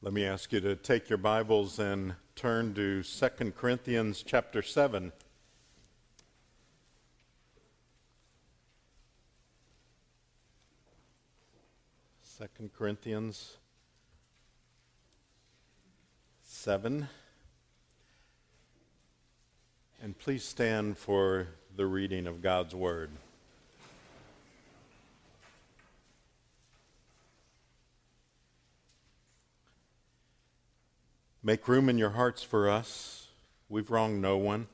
Let me ask you to take your Bibles and turn to 2 Corinthians chapter 7. Second Corinthians 7. And please stand for the reading of God's Word. Make room in your hearts for us. We've wronged no one.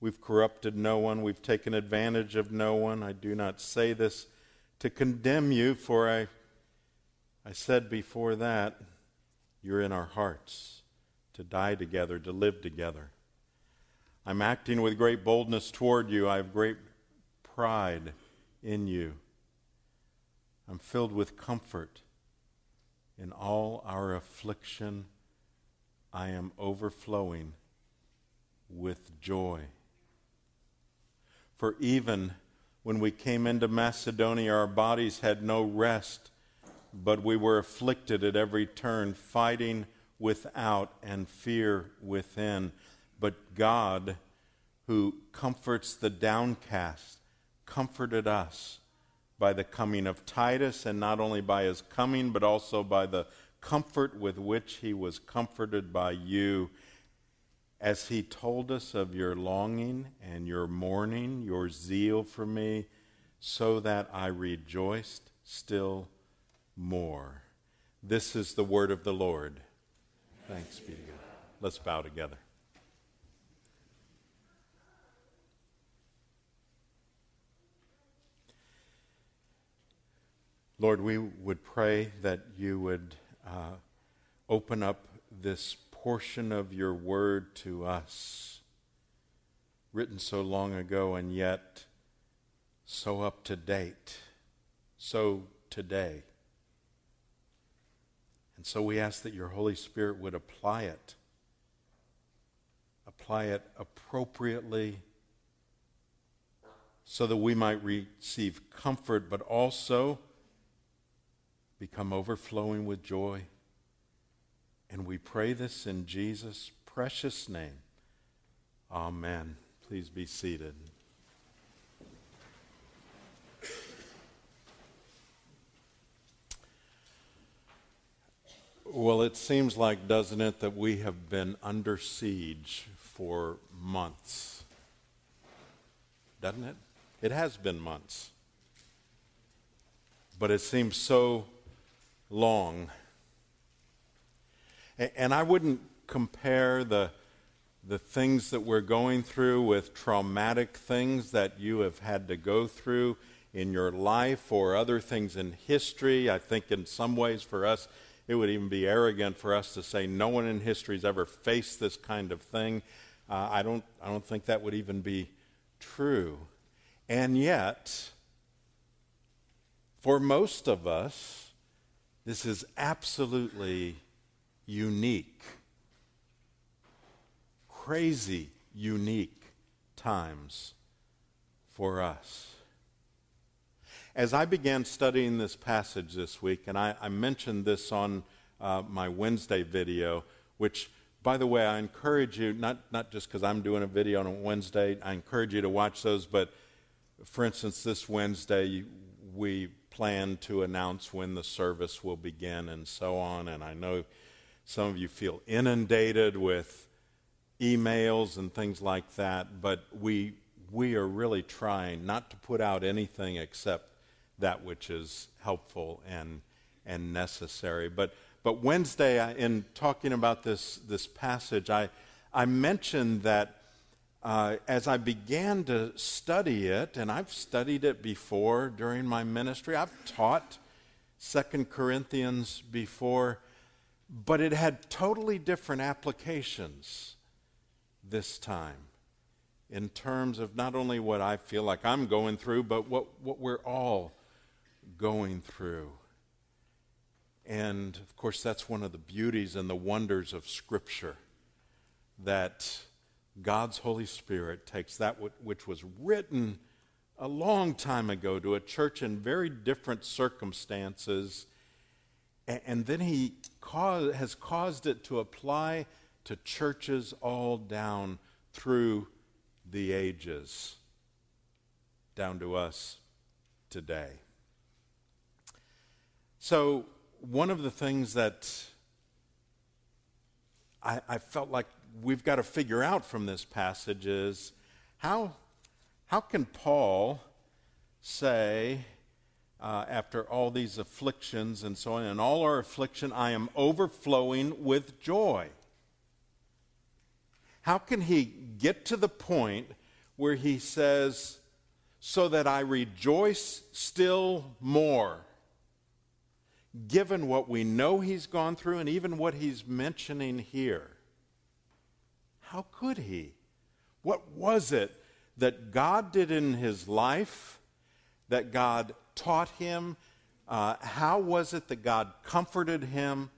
We've corrupted no one. We've taken advantage of no one. I do not say this to condemn you, for I, I said before that, you're in our hearts to die together, to live together. I'm acting with great boldness toward you. I have great pride in you. I'm filled with comfort in all our affliction I am overflowing with joy. For even when we came into Macedonia, our bodies had no rest, but we were afflicted at every turn, fighting without and fear within. But God, who comforts the downcast, comforted us by the coming of Titus, and not only by his coming, but also by the comfort with which he was comforted by you as he told us of your longing and your mourning, your zeal for me, so that I rejoiced still more. This is the word of the Lord. Thanks be to God. Let's bow together. Lord, we would pray that you would uh, open up this portion of your word to us, written so long ago and yet so up to date, so today. And so we ask that your Holy Spirit would apply it, apply it appropriately so that we might receive comfort, but also become overflowing with joy. And we pray this in Jesus' precious name. Amen. Please be seated. Well, it seems like, doesn't it, that we have been under siege for months. Doesn't it? It has been months. But it seems so long. And I wouldn't compare the, the things that we're going through with traumatic things that you have had to go through in your life or other things in history. I think in some ways for us, it would even be arrogant for us to say no one in history has ever faced this kind of thing. Uh, I, don't, I don't think that would even be true. And yet, for most of us, this is absolutely unique, crazy unique times for us. As I began studying this passage this week, and I, I mentioned this on uh, my Wednesday video, which, by the way, I encourage you, not, not just because I'm doing a video on a Wednesday, I encourage you to watch those, but for instance, this Wednesday, we plan to announce when the service will begin and so on. And I know some of you feel inundated with emails and things like that, but we, we are really trying not to put out anything except that which is helpful and, and necessary. But, but Wednesday, in talking about this, this passage, I, I mentioned that uh, as I began to study it, and I've studied it before during my ministry, I've taught Second Corinthians before, but it had totally different applications this time in terms of not only what I feel like I'm going through, but what, what we're all going through. And of course, that's one of the beauties and the wonders of Scripture that God's Holy Spirit takes that which was written a long time ago to a church in very different circumstances, And then he has caused it to apply to churches all down through the ages, down to us today. So, one of the things that I, I felt like we've got to figure out from this passage is how, how can Paul say, uh, after all these afflictions and so on, in all our affliction, I am overflowing with joy? How can he get to the point where he says, so that I rejoice still more? Given what we know he's gone through and even what he's mentioning here. How could he? What was it that God did in his life, that God taught him? Uh, how was it that God comforted him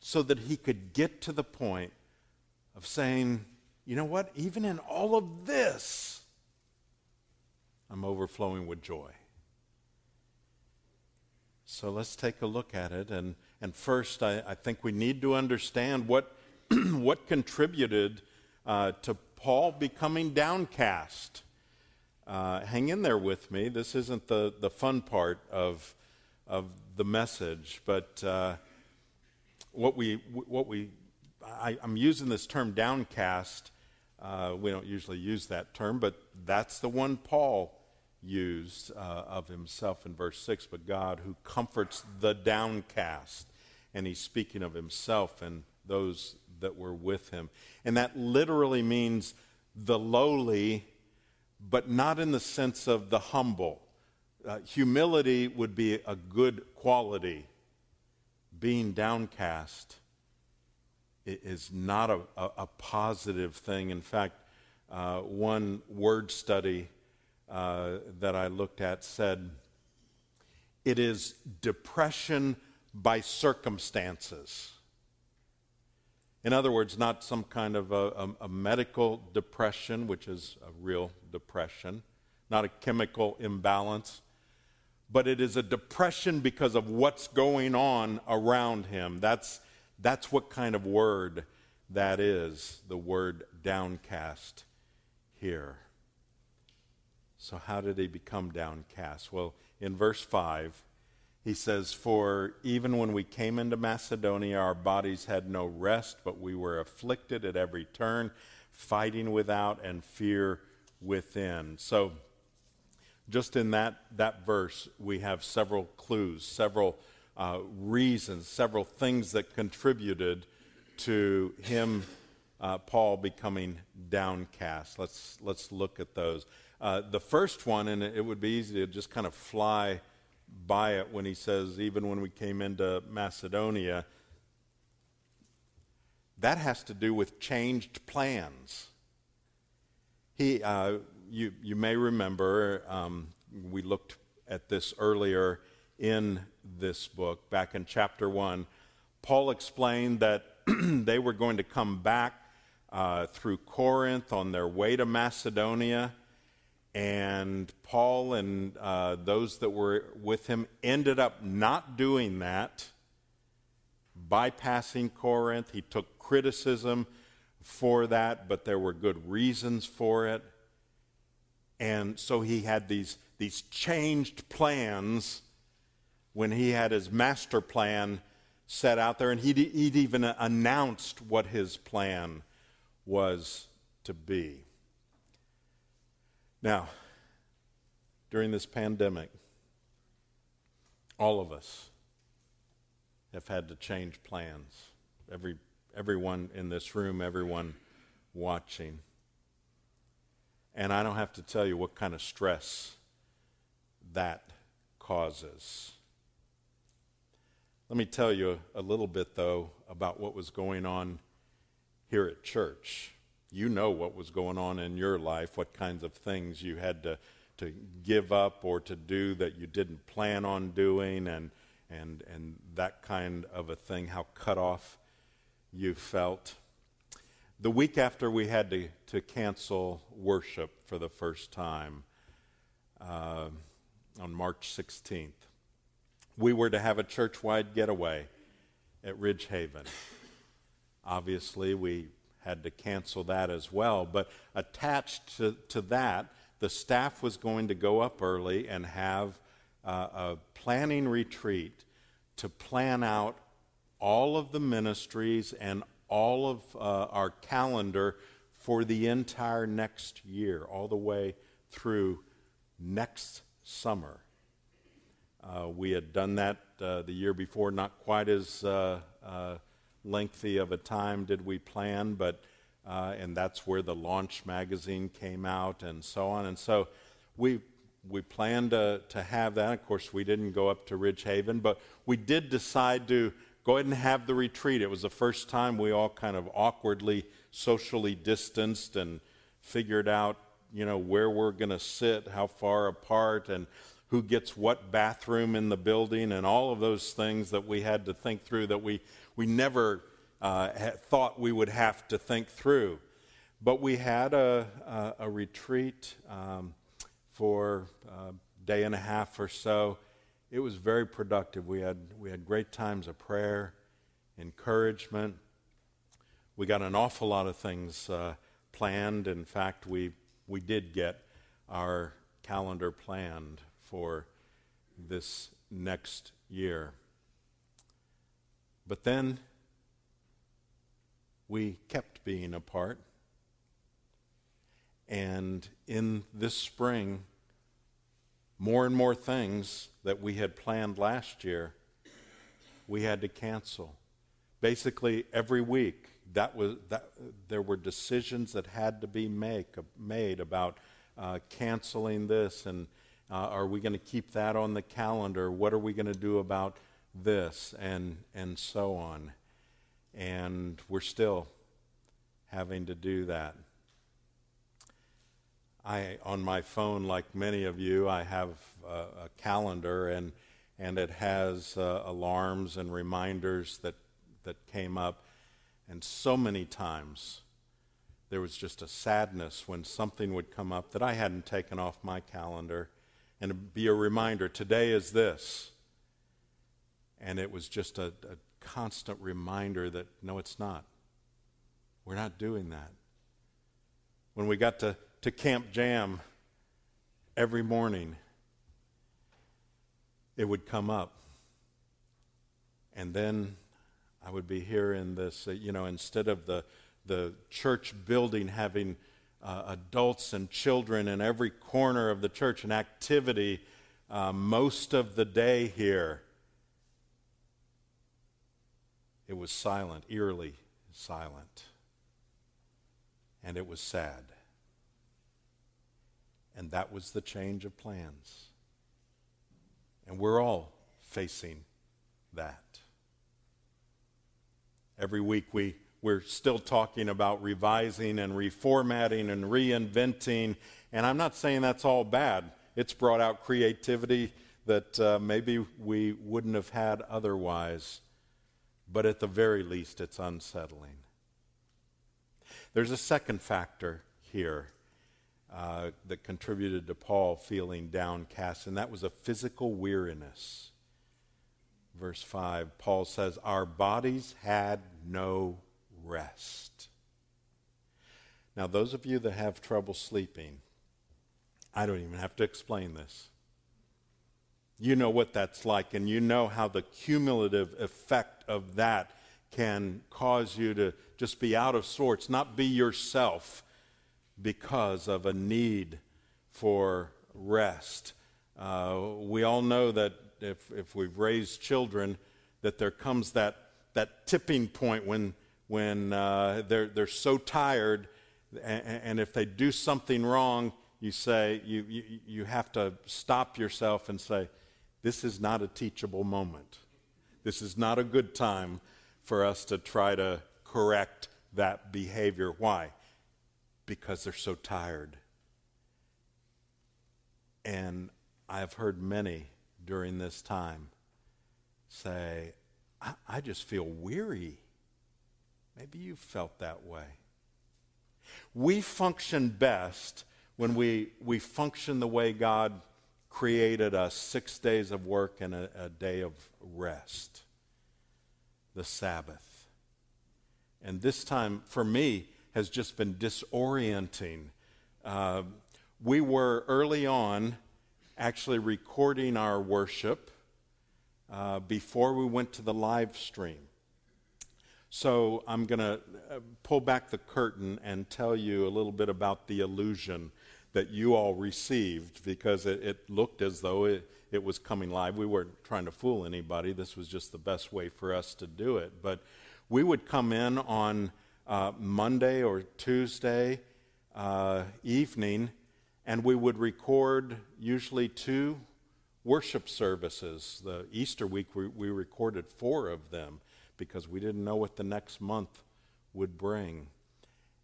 so that he could get to the point of saying, you know what? Even in all of this, I'm overflowing with joy. So let's take a look at it. And, and first, I, I think we need to understand what, what contributed uh, to Paul becoming downcast. Uh, hang in there with me. This isn't the, the fun part of, of the message, but uh, what we, what we I, am using this term downcast uh, we don't usually use that term, but that's the one Paul used uh, of himself in verse 6. But God who comforts the downcast. And he's speaking of himself and those that were with him. And that literally means the lowly, but not in the sense of the humble. Uh, humility would be a good quality. Being downcast is not a, a, a positive thing. In fact, uh, one word study uh, that I looked at said it is depression by circumstances. In other words, not some kind of a, a, medical depression, which is a real depression, not a chemical imbalance, but it is a depression because of what's going on around him. That's that's what kind of word that is, the word downcast here. So, how did he become downcast? Well, in verse 5, he says, For even when we came into Macedonia, our bodies had no rest, but we were afflicted at every turn, fighting without and fear within. So, just in that, that verse, we have several clues, several uh, reasons, several things that contributed to him, uh, Paul, becoming downcast. Let's, let's look at those. Uh, the first one, and it would be easy to just kind of fly by it when he says, even when we came into Macedonia, that has to do with changed plans. He, uh, you, you may remember, um, we looked at this earlier in this book, back in chapter 1, Paul explained that they were going to come back uh, through Corinth on their way to Macedonia. And Paul and uh, those that were with him ended up not doing that, bypassing Corinth. He took criticism for that, but there were good reasons for it. And so he had these, these changed plans when he had his master plan set out there, and he'd, he'd even announced what his plan was to be. Now, during this pandemic, all of us have had to change plans. Every, everyone in this room, everyone watching. And I don't have to tell you what kind of stress that causes. Let me tell you a little bit, though, about what was going on here at church. You know what was going on in your life, what kinds of things you had to, to give up or to do that you didn't plan on doing, and, and, and that kind of a thing, how cut off you felt. The week after we had to, to cancel worship for the first time, uh, on March 16th, we were to have a church wide getaway at Ridge Haven. Obviously, we had to cancel that as well, but attached to, to that, the staff was going to go up early and have uh, a planning retreat to plan out all of the ministries and all of uh, our calendar for the entire next year, all the way through next summer. Uh, we had done that uh, the year before, not quite as uh, uh, lengthy of a time did we plan, but uh, and that's where the launch magazine came out and so on. And so we we planned to, to have that. Of course, we didn't go up to Ridge Haven, but we did decide to go ahead and have the retreat. It was the first time we all kind of awkwardly socially distanced and figured out, you know, where we're going to sit, how far apart, and who gets what bathroom in the building, and all of those things that we had to think through that we, we never uh, thought we would have to think through. But we had a, a, a retreat um, for a day and a half or so it was very productive. We had, we had great times of prayer, encouragement. We got an awful lot of things uh, planned. In fact, we, we did get our calendar planned for this next year. But then we kept being apart. And in this spring, more and more things that we had planned last year, we had to cancel. Basically, every week, that was, that, there were decisions that had to be make, made about uh, canceling this and uh, are we going to keep that on the calendar? What are we going to do about this? And, and so on. And we're still having to do that. I, on my phone, like many of you, I have a, a calendar and, and it has uh, alarms and reminders that, that came up. And so many times there was just a sadness when something would come up that I hadn't taken off my calendar and be a reminder today is this. And it was just a, a constant reminder that no, it's not. We're not doing that. When we got to to Camp Jam every morning, it would come up. And then I would be here in this, uh, you know, instead of the, the church building having uh, adults and children in every corner of the church, an activity uh, most of the day here, it was silent, eerily silent. And it was sad. And that was the change of plans. And we're all facing that. Every week we, we're still talking about revising and reformatting and reinventing. And I'm not saying that's all bad. It's brought out creativity that uh, maybe we wouldn't have had otherwise. But at the very least, it's unsettling. There's a second factor here uh, that contributed to Paul feeling downcast, and that was a physical weariness. Verse 5, Paul says, Our bodies had no rest. Now, those of you that have trouble sleeping, I don't even have to explain this. You know what that's like, and you know how the cumulative effect of that can cause you to just be out of sorts, not be yourself because of a need for rest. Uh, we all know that if, if we've raised children, that there comes that, that tipping point when, when uh, they're, they're so tired, and, and, if they do something wrong, you say, you, you, you have to stop yourself and say, This is not a teachable moment. This is not a good time for us to try to correct that behavior. Why? because they're so tired. And I've heard many during this time say, I, I just feel weary. Maybe you felt that way. We function best when we, we function the way God created us six days of work and a, a day of rest. the Sabbath. And this time, for me, has just been disorienting. Uh, we were early on actually recording our worship uh, before we went to the live stream. So I'm going to uh, pull back the curtain and tell you a little bit about the illusion that you all received because it, it looked as though it, it was coming live. We weren't trying to fool anybody. This was just the best way for us to do it. But we would come in on uh, Monday or Tuesday uh, evening and we would record usually two worship services. The Easter week, we, we recorded four of them because we didn't know what the next month would bring.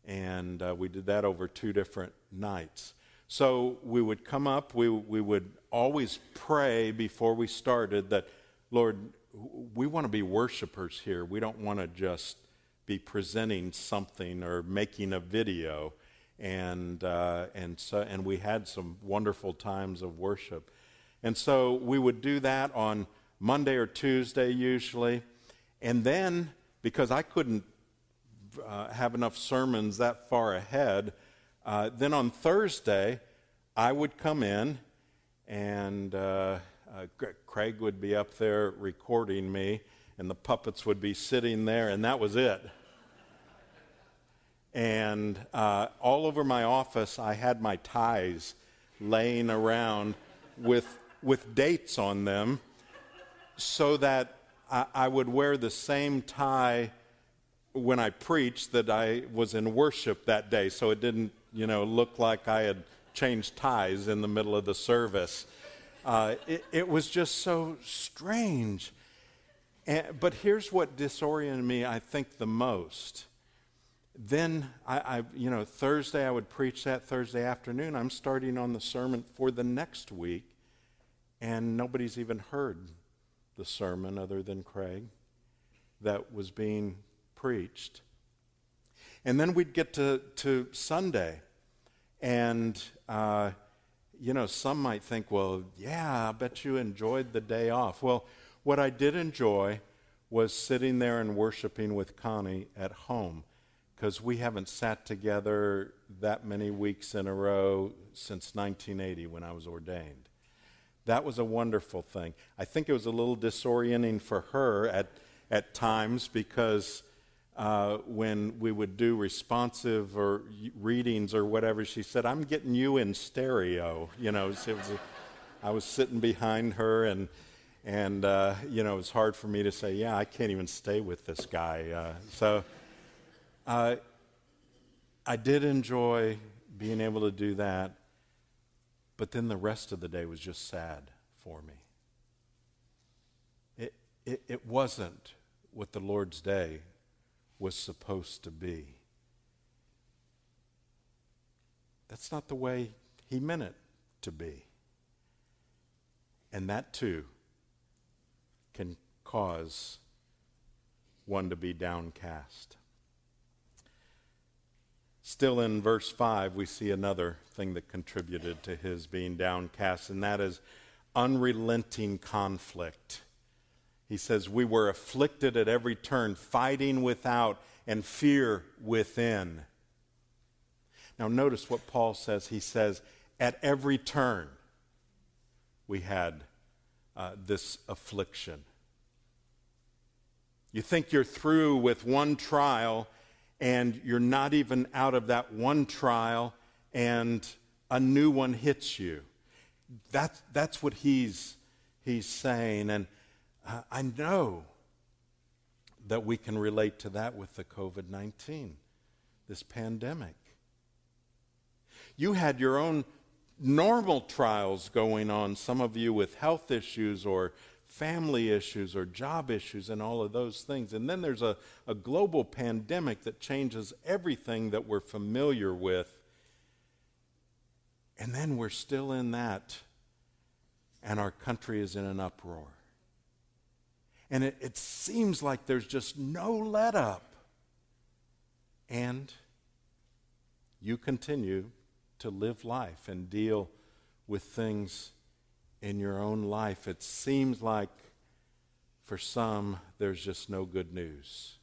And uh, we did that over two different nights. So we would come up, we, we would always pray before we started that, Lord, we want to be worshipers here. We don't want to just be presenting something or making a video. And, uh, and, so, and we had some wonderful times of worship. And so we would do that on Monday or Tuesday usually. And then, because I couldn't uh, have enough sermons that far ahead, uh, then on Thursday, I would come in and uh, uh Craig would be up there recording me, and the puppets would be sitting there, and that was it. and uh, all over my office, I had my ties laying around with, with dates on them so that I, I would wear the same tie when I preached that I was in worship that day, so it didn't, you know, look like I had changed ties in the middle of the service. Uh, it, it, was just so strange. And, but here's what disoriented me, I think, the most. Then, I, I, you know, Thursday I would preach that Thursday afternoon. I'm starting on the sermon for the next week, and nobody's even heard the sermon other than Craig that was being preached. And then we'd get to, to Sunday, and, uh, you know, some might think, well, yeah, I bet you enjoyed the day off. Well, what I did enjoy was sitting there and worshiping with Connie at home because we haven't sat together that many weeks in a row since 1980 when I was ordained. That was a wonderful thing. I think it was a little disorienting for her at, at times because uh, when we would do responsive or readings or whatever, she said, I'm getting you in stereo. You know, was I was sitting behind her and, and uh, you know, it was hard for me to say, yeah, I can't even stay with this guy. Uh, so uh, I did enjoy being able to do that. But then the rest of the day was just sad for me. It, it, it wasn't what the Lord's day was supposed to be. That's not the way He meant it to be. And that too can cause one to be downcast. Still in verse 5, we see another thing that contributed to his being downcast, and that is unrelenting conflict. He says, We were afflicted at every turn, fighting without and fear within. Now, notice what Paul says. He says, At every turn, we had uh, this affliction. You think you're through with one trial, and you're not even out of that one trial, and a new one hits you. That's, that's what he's, he's saying. And uh, I know that we can relate to that with the COVID 19, this pandemic. You had your own normal trials going on, some of you with health issues or family issues or job issues and all of those things. And then there's a, a global pandemic that changes everything that we're familiar with. And then we're still in that, and our country is in an uproar. And it, it seems like there's just no let up. And you continue to live life and deal with things in your own life, it seems like For some, there's just no good news.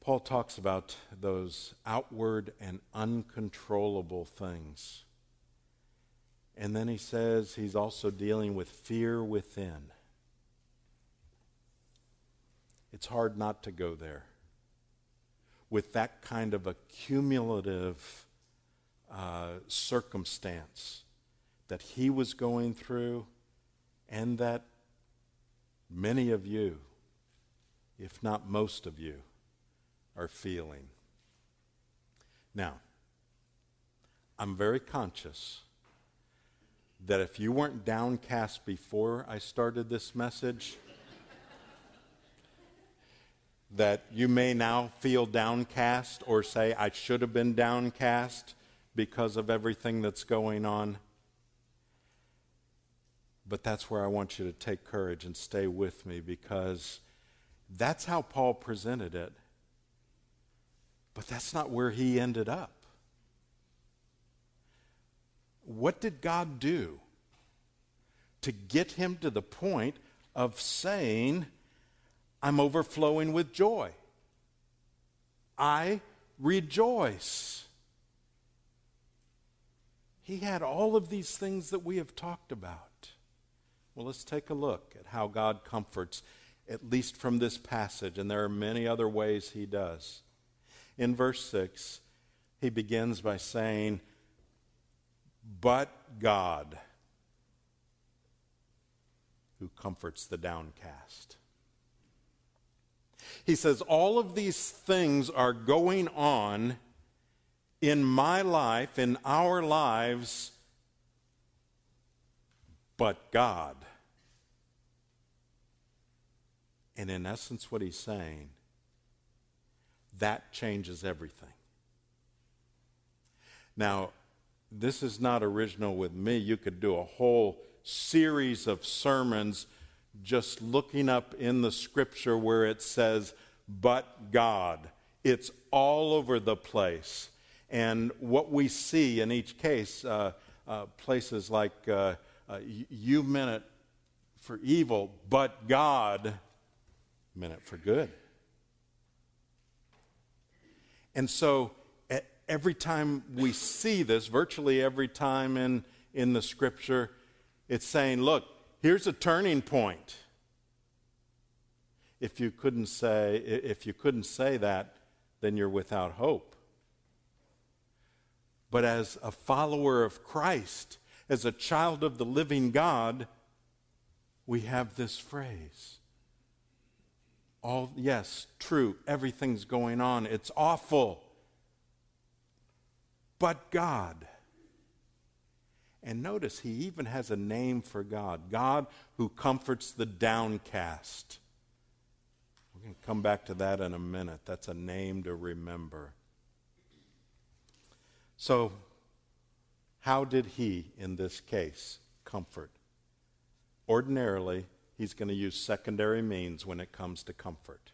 Paul talks about those outward and uncontrollable things. And then he says he's also dealing with fear within. It's hard not to go there with that kind of a cumulative uh, circumstance that he was going through and that many of you, if not most of you, are feeling. Now, I'm very conscious that if you weren't downcast before I started this message, that you may now feel downcast or say, I should have been downcast because of everything that's going on. But that's where I want you to take courage and stay with me because that's how Paul presented it. But that's not where he ended up. What did God do to get him to the point of saying, I'm overflowing with joy? I rejoice. He had all of these things that we have talked about. Well, let's take a look at how God comforts, at least from this passage, and there are many other ways He does. In verse 6, he begins by saying, But God, who comforts the downcast. He says, All of these things are going on in my life, in our lives, but God. And in essence, what he's saying, that changes everything. Now, this is not original with me. You could do a whole series of sermons just looking up in the scripture where it says, but God. It's all over the place. And what we see in each case, uh, uh, places like uh, uh you meant it for evil, but God meant it for good. And so every time we see this, virtually every time in, in the scripture, it's saying, look, here's a turning point. If you couldn't say, if you couldn't say that, then you're without hope. But as a follower of Christ, as a child of the living God, we have this phrase all, yes, true, everything's going on. It's awful. But God. And notice he even has a name for God God who comforts the downcast. We're going to come back to that in a minute. That's a name to remember. So, how did he, in this case, comfort? Ordinarily, he's going to use secondary means when it comes to comfort.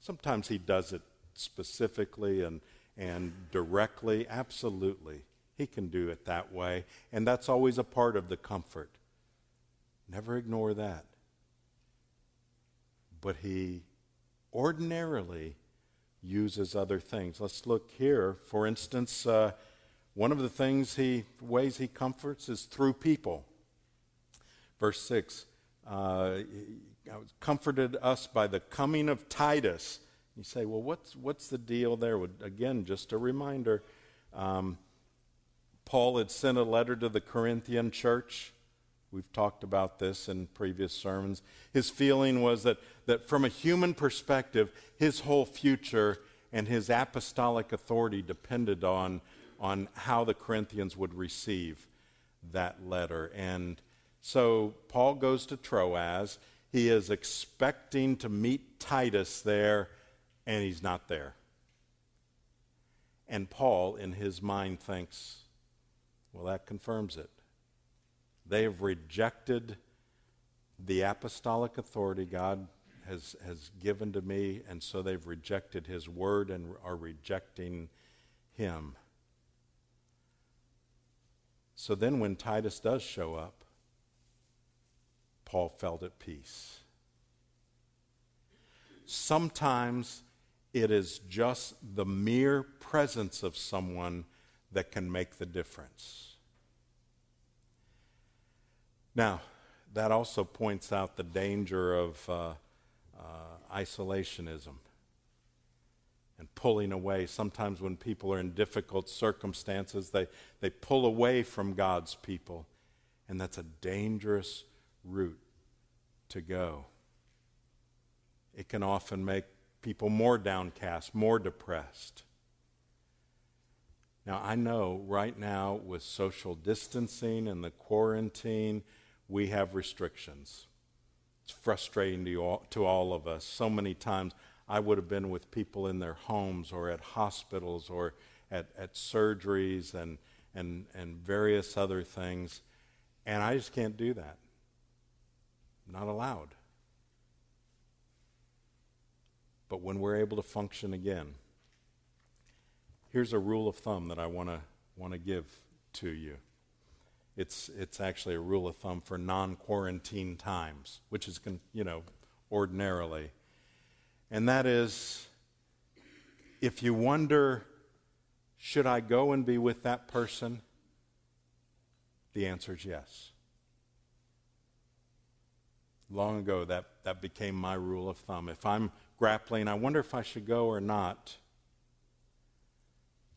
Sometimes he does it specifically and, and directly. Absolutely. He can do it that way. And that's always a part of the comfort. Never ignore that. But he ordinarily uses other things. Let's look here. For instance, uh, one of the things he ways he comforts is through people. Verse 6 uh, comforted us by the coming of Titus. You say, well, what's, what's the deal there? Well, again, just a reminder um, Paul had sent a letter to the Corinthian church. We've talked about this in previous sermons. His feeling was that, that from a human perspective, his whole future and his apostolic authority depended on, on how the Corinthians would receive that letter. And so Paul goes to Troas. He is expecting to meet Titus there, and he's not there. And Paul, in his mind, thinks, well, that confirms it. They have rejected the apostolic authority God has, has given to me, and so they've rejected his word and are rejecting him. So then, when Titus does show up, Paul felt at peace. Sometimes it is just the mere presence of someone that can make the difference. Now, that also points out the danger of uh, uh, isolationism and pulling away. Sometimes, when people are in difficult circumstances, they, they pull away from God's people, and that's a dangerous route to go. It can often make people more downcast, more depressed. Now, I know right now with social distancing and the quarantine, we have restrictions. It's frustrating to all, to all of us. So many times I would have been with people in their homes or at hospitals or at, at surgeries and, and, and various other things, and I just can't do that. Not allowed. But when we're able to function again, here's a rule of thumb that I want to want to give to you. It's, it's actually a rule of thumb for non quarantine times, which is, you know, ordinarily. And that is if you wonder, should I go and be with that person? The answer is yes. Long ago, that, that became my rule of thumb. If I'm grappling, I wonder if I should go or not,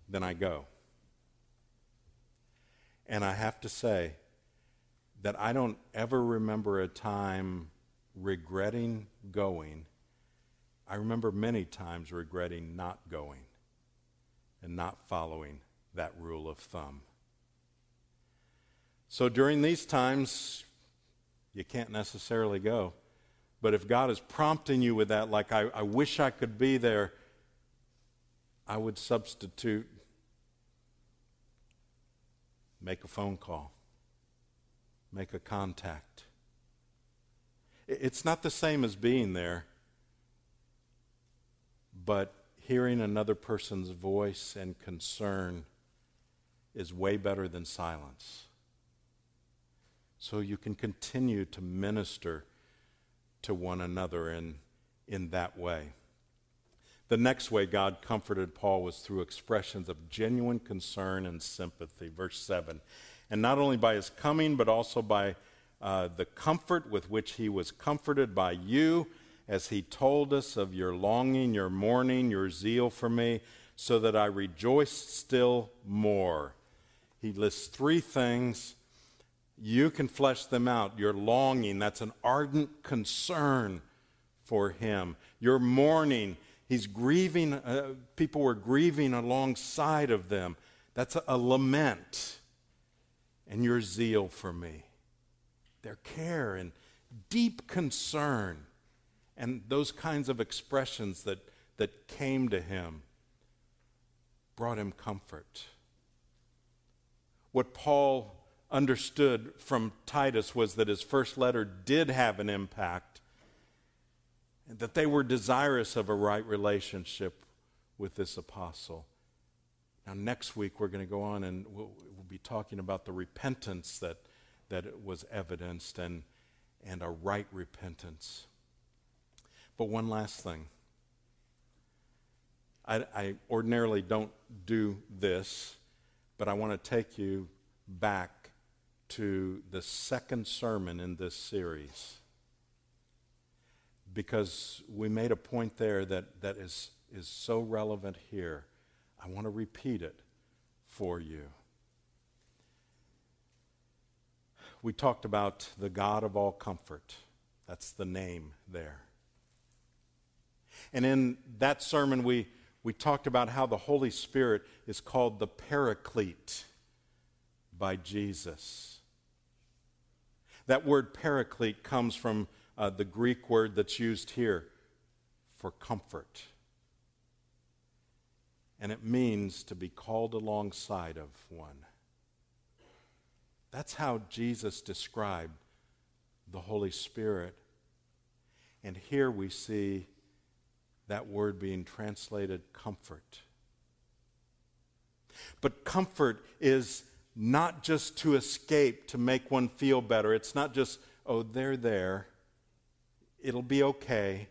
then I go. And I have to say that I don't ever remember a time regretting going. I remember many times regretting not going and not following that rule of thumb. So during these times, you can't necessarily go. But if God is prompting you with that, like, I, I wish I could be there, I would substitute make a phone call, make a contact. It's not the same as being there, but hearing another person's voice and concern is way better than silence. So you can continue to minister to one another in, in that way. The next way God comforted Paul was through expressions of genuine concern and sympathy. Verse 7. And not only by his coming, but also by uh, the comfort with which he was comforted by you, as he told us of your longing, your mourning, your zeal for me, so that I rejoice still more. He lists three things. You can flesh them out. Your longing, that's an ardent concern for him. Your mourning, He's grieving, uh, people were grieving alongside of them. That's a, a lament. And your zeal for me, their care and deep concern, and those kinds of expressions that, that came to him brought him comfort. What Paul understood from Titus was that his first letter did have an impact and that they were desirous of a right relationship with this apostle. Now, next week, we're going to go on and we'll, we'll, be talking about the repentance that, that was evidenced and, and a right repentance. But one last thing. I, I ordinarily don't do this, but I want to take you back to the second sermon in this series because we made a point there that, that is, is so relevant here. I want to repeat it for you. We talked about the God of all comfort. That's the name there. And in that sermon, we, we talked about how the Holy Spirit is called the Paraclete by Jesus. That word paraclete comes from uh, the Greek word that's used here for comfort. And it means to be called alongside of one. That's how Jesus described the Holy Spirit. And here we see that word being translated comfort. But comfort is not just to escape, to make one feel better. It's not just oh, they're there. It'll be okay.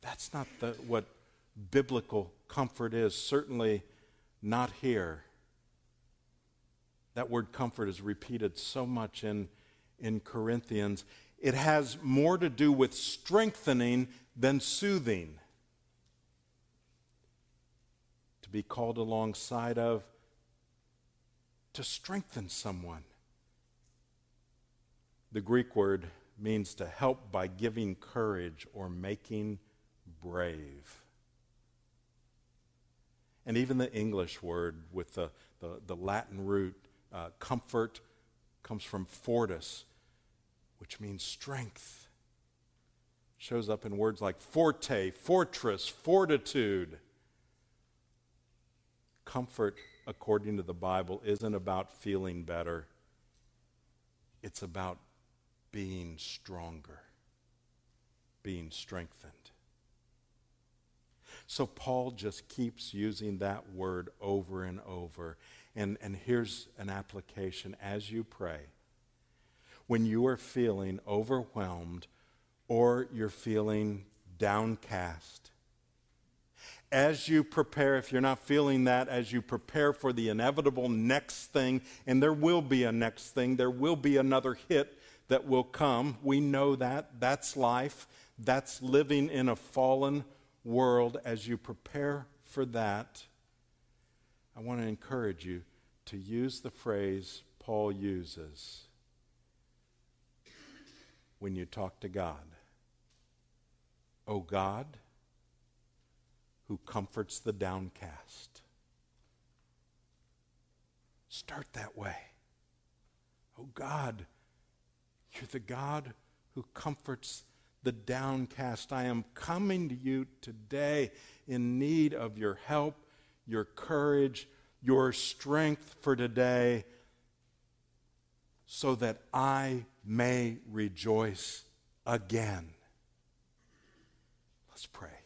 That's not the, what biblical comfort is, certainly not here. That word comfort is repeated so much in, in Corinthians. It has more to do with strengthening than soothing. To be called alongside of, to strengthen someone. The Greek word means to help by giving courage or making brave. And even the English word with the, the, the Latin root, uh, comfort, comes from fortis, which means strength. Shows up in words like forte, fortress, fortitude. Comfort, according to the Bible, isn't about feeling better, it's about being stronger, being strengthened. So Paul just keeps using that word over and over. And, and here's an application as you pray. When you are feeling overwhelmed or you're feeling downcast, as you prepare, if you're not feeling that, as you prepare for the inevitable next thing, and there will be a next thing, there will be another hit that will come. We know that. That's life. That's living in a fallen world, as you prepare for that, I want to encourage you to use the phrase Paul uses when you talk to God. O God, who comforts the downcast. Start that way. Oh God, you're the God who comforts the downcast. I am coming to you today in need of your help, your courage, your strength for today, so that I may rejoice again. Let's pray.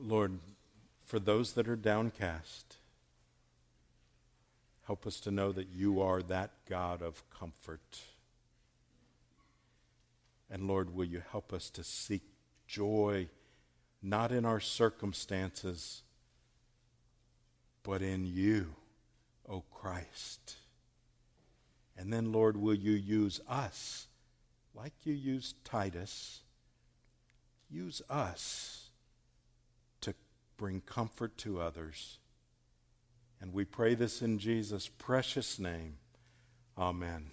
Lord, for those that are downcast. Help us to know that you are that God of comfort. And Lord, will you help us to seek joy not in our circumstances, but in you, O Christ. And then, Lord, will you use us like you used Titus? Use us bring comfort to others. And we pray this in Jesus' precious name. Amen.